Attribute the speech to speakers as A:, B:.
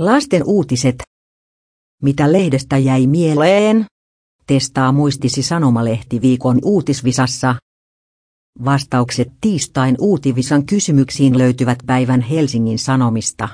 A: Lasten uutiset. Mitä lehdestä jäi mieleen? Testaa muistisi sanomalehti viikon uutisvisassa. Vastaukset tiistain uutivisan kysymyksiin löytyvät päivän Helsingin Sanomista.